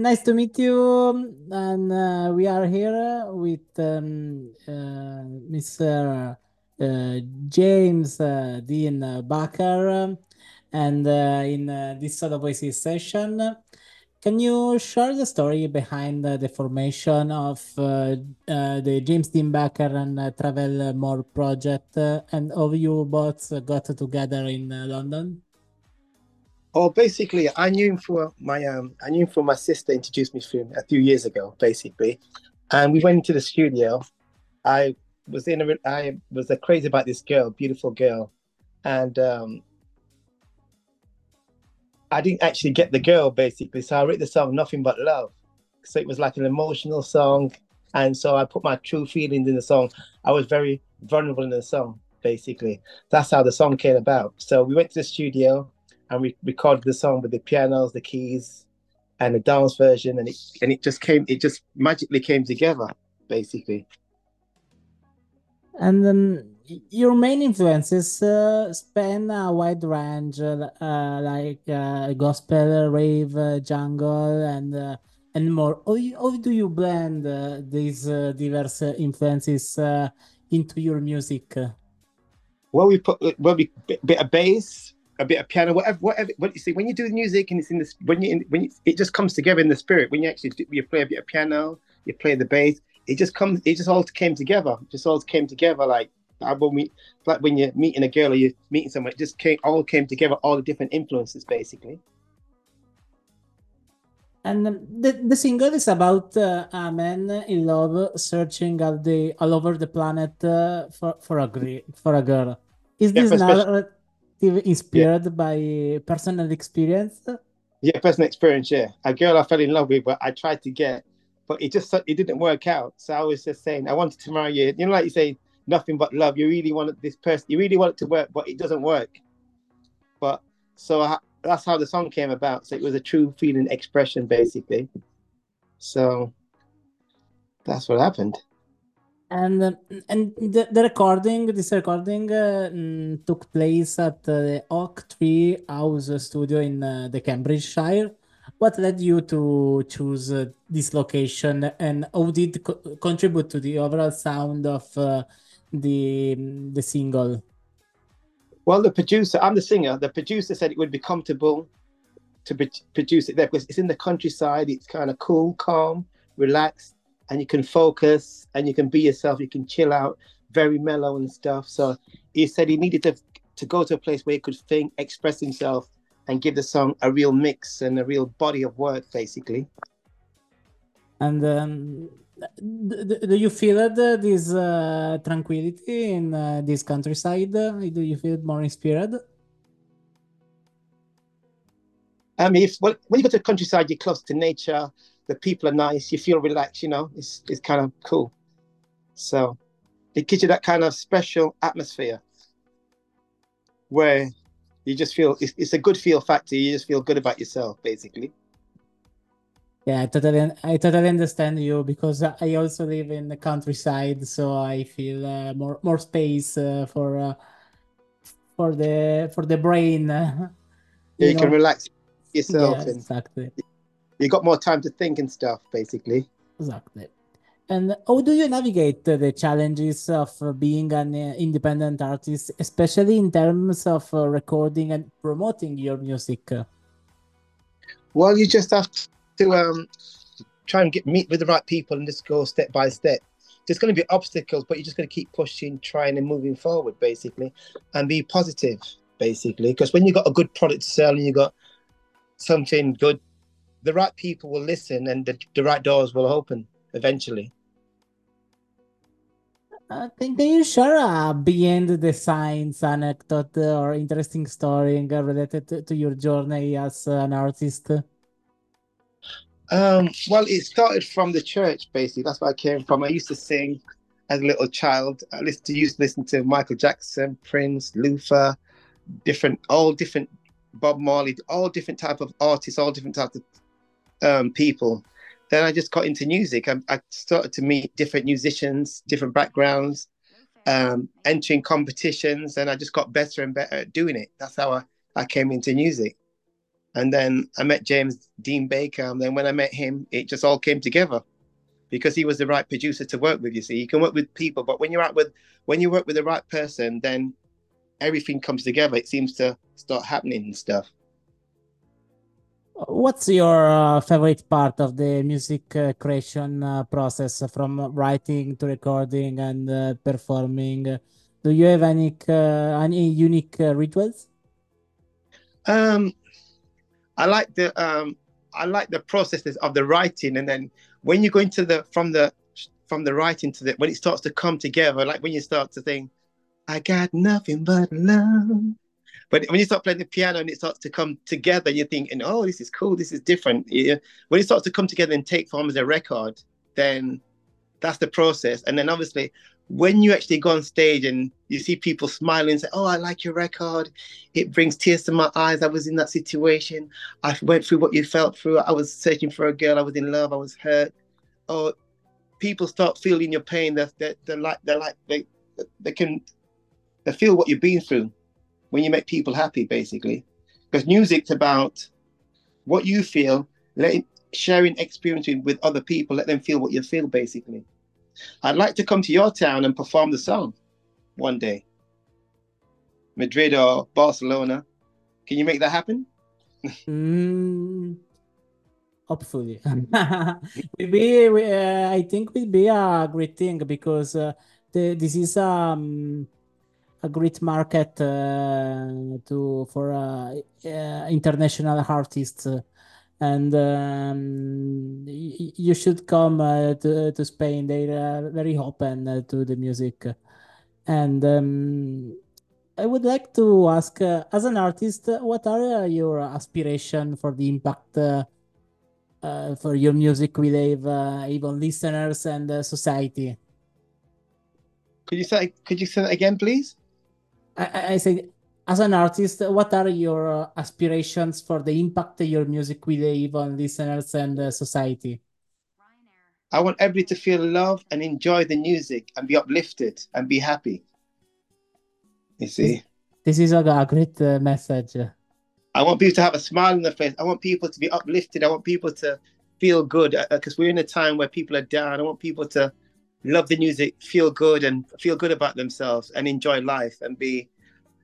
Nice to meet you. And uh, we are here with um, uh, Mr. Uh, James uh, Dean Baker. And uh, in uh, this Solo Voices session, can you share the story behind the formation of the James Dean Baker and Travelle Moore project and how you both got together in London? Oh, basically, I knew him for my um, I knew him for my sister introduced me to him a few years ago, basically, and we went into the studio. I was in a, I was crazy about this girl, beautiful girl, and um, I didn't actually get the girl basically. So I wrote the song "Nothing But Love." So it was like an emotional song, and so I put my true feelings in the song. I was very vulnerable in the song, basically. That's how the song came about. So we went to the studio and we recorded the song with the pianos, the keys, and the dance version, and it and it just came, it just magically came together, basically. And then your main influences uh, span a wide range, uh, like uh, gospel, rave, uh, jungle, and uh, and more. How, how do you blend uh, these diverse influences into your music? Well, we put well, we bit of bass, a bit of piano, whatever, whatever. What you see when you do the music and it's in this, when you when you, it just comes together in the spirit. When you actually do, you play a bit of piano, you play the bass, it just comes, it just all came together. Just all came together like when we, like when you're meeting a girl or you're meeting someone, it just came all came together. All the different influences, basically. And the, the single is about uh, a man in love searching all the all over the planet uh, for for a for a girl. Is yeah, this not? Inspired yeah. by personal experience? Yeah, personal experience. Yeah, a girl I fell in love with, but I tried to get, but it just it didn't work out. So I was just saying, I wanted to marry you. You know, like you say, nothing but love. You really wanted this person. You really want it to work, but it doesn't work. But so I, that's how the song came about. So it was a true feeling expression, basically. So that's what happened and uh, and the, the recording this recording uh, mm, took place at uh, the oak tree house studio in uh, the cambridgeshire. What led you to choose uh, this location? And how did co contribute to the overall sound of the the single? Well the producer i'm the singer. The producer said it would be comfortable to produce it there because it's in the countryside. It's kind of cool calm relaxed and you can focus and you can be yourself. You can chill out, very mellow and stuff. So he said he needed to to go to a place where he could think, express himself, and give the song a real mix and a real body of work, basically. And um, do, you feel uh, this uh, tranquility in uh, this countryside? Do you feel more inspired? I mean, if, when you go to the countryside, you're close to nature the people are nice, you feel relaxed, you know, it's, it's kind of cool. So it gives you that kind of special atmosphere where you just feel it's, it's a good feel factor. You just feel good about yourself, basically. Yeah, I totally, I totally understand you because I also live in the countryside, so I feel uh, more more space uh, for uh, for the for the brain. yeah, you, know? can relax yourself. Yeah, and, exactly you got more time to think and stuff, basically. Exactly. And how do you navigate the challenges of being an independent artist, especially in terms of uh, recording and promoting your music? Well, you just have to um, try and get meet with the right people and just go step by step. There's going to be obstacles, but you're just going to keep pushing, trying, and moving forward, basically, and be positive, basically. Because when you've got a good product to sell and you've got something good the right people will listen and the, the right doors will open eventually. Uh, can, can you share a behind the science anecdote or interesting story related to, to your journey as an artist? Um, well, it started from the church, basically. That's where I came from. I used to sing as a little child. I used to used to listen to Michael Jackson, Prince, Luther, different, all different, Bob Marley, all different type of artists, all different types of um, people, then I just got into music. I, I, started to meet different musicians, different backgrounds, um, entering competitions, and I just got better and better at doing it. That's how I, I came into music. And then I met James Dean Baker. And then when I met him, it just all came together because he was the right producer to work with. You see, you can work with people, but when you're out with when you work with the right person, then everything comes together. It seems to start happening and stuff. What's your uh, favorite part of the music uh, creation uh, process from writing to recording and uh, performing? Do you have any uh, any unique uh, rituals? Um, I like the um, I like the processes of the writing, and then when you go into the from the from the writing to the when it starts to come together, like when you start to think, I got nothing but love. But when you start playing the piano and it starts to come together, you're thinking, oh, this is cool, this is different. When it starts to come together and take form as a record, then that's the process. And then obviously, when you actually go on stage and you see people smiling and say, Oh, I like your record, it brings tears to my eyes. I was in that situation. I went through what you felt through. I was searching for a girl. I was in love. I was hurt. Oh, people start feeling your pain. They're, they're, they're like, they're like, they, they can they feel what you've been through when you make people happy, basically. Because music's about what you feel, letting, sharing experience with other people, let them feel what you feel, basically. I'd like to come to your town and perform the song one day. Madrid or Barcelona. Can you make that happen? mm, hopefully. We, uh, I think will be a great thing because uh, the, this is um, a great market uh, to for uh, uh, international artists and um, you should come uh, to, to Spain. They are very open uh, to the music. And um, I would like to ask, uh, as an artist, what are your aspirations for the impact for your music with even listeners and society? Could you say? Could you say that again, please? I, I said as an artist, what are your uh, aspirations for the impact your music will leave on listeners and uh, society? I want everybody to feel love and enjoy the music and be uplifted and be happy. You see? This, is a, a great uh, message. I want people to have a smile on their face. I want people to be uplifted. I want people to feel good because we're in a time where people are down. I want people to love the music, feel good, and feel good about themselves and enjoy life and be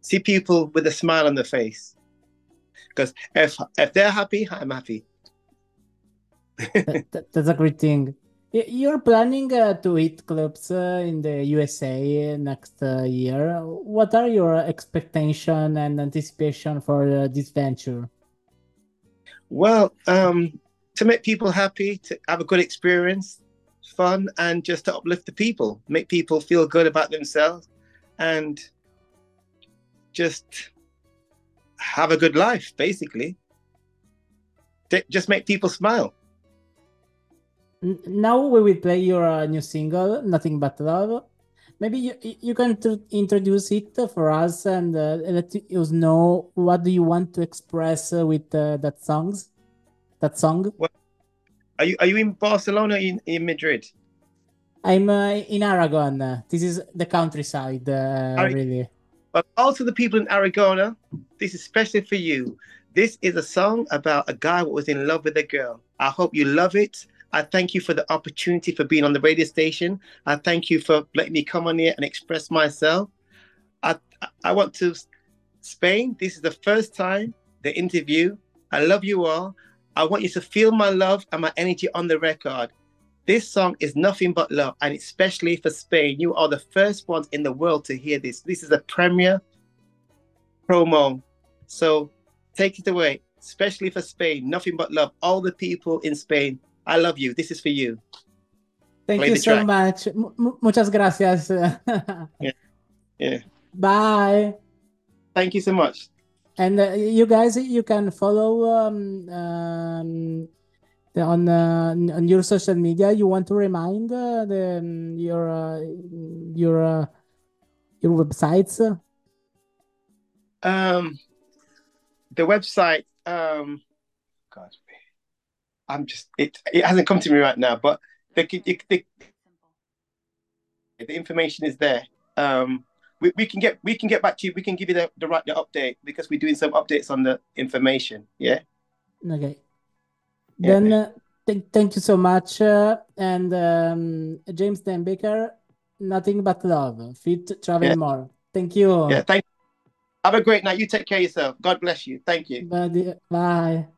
see people with a smile on their face. Because if if they're happy, I'm happy. that, that's a great thing. You're planning uh, to hit clubs uh, in the USA next uh, year. What are your expectation and anticipation for uh, this venture? Well, um, to make people happy, to have a good experience, fun, and just to uplift the people, make people feel good about themselves, and just have a good life, basically. Just make people smile. Now we will play your uh, new single, "Nothing But Love." Maybe you you can introduce it for us and uh, let us know what do you want to express uh, with uh, that songs, that song. Well, are you are you in Barcelona in in Madrid? I'm uh, in Aragon. this is the countryside, uh, really. But also the people in Aragona, this is especially for you. This is a song about a guy who was in love with a girl. I hope you love it. I thank you for the opportunity for being on the radio station. I thank you for letting me come on here and express myself. I I want to Spain. This is the first time the interview. I love you all. I want you to feel my love and my energy on the record. This song is nothing but love, and especially for Spain. You are the first ones in the world to hear this. This is a premiere promo. So take it away, especially for Spain. Nothing but love. All the people in Spain, I love you. This is for you. Thank Play you so much. M muchas gracias. yeah. yeah. Bye. Thank you so much. And uh, you guys, you can follow um, um, on uh, on your social media. You want to remind uh, the um, your uh, your uh, your websites? Um the website um god i'm just it it hasn't come to me right now but the the, the, the information is there. Um we, we can get we can get back to you we can give you the, the right the update because we're doing some updates on the information yeah Okay. Then Yeah. uh, th- thank you so much. Uh, and um, James Dean Baker, nothing but love. Fit Travelle Yeah. Moore. Thank you. Yeah, thank. Have a great night. You take care of yourself. God bless you. Thank you. Bye.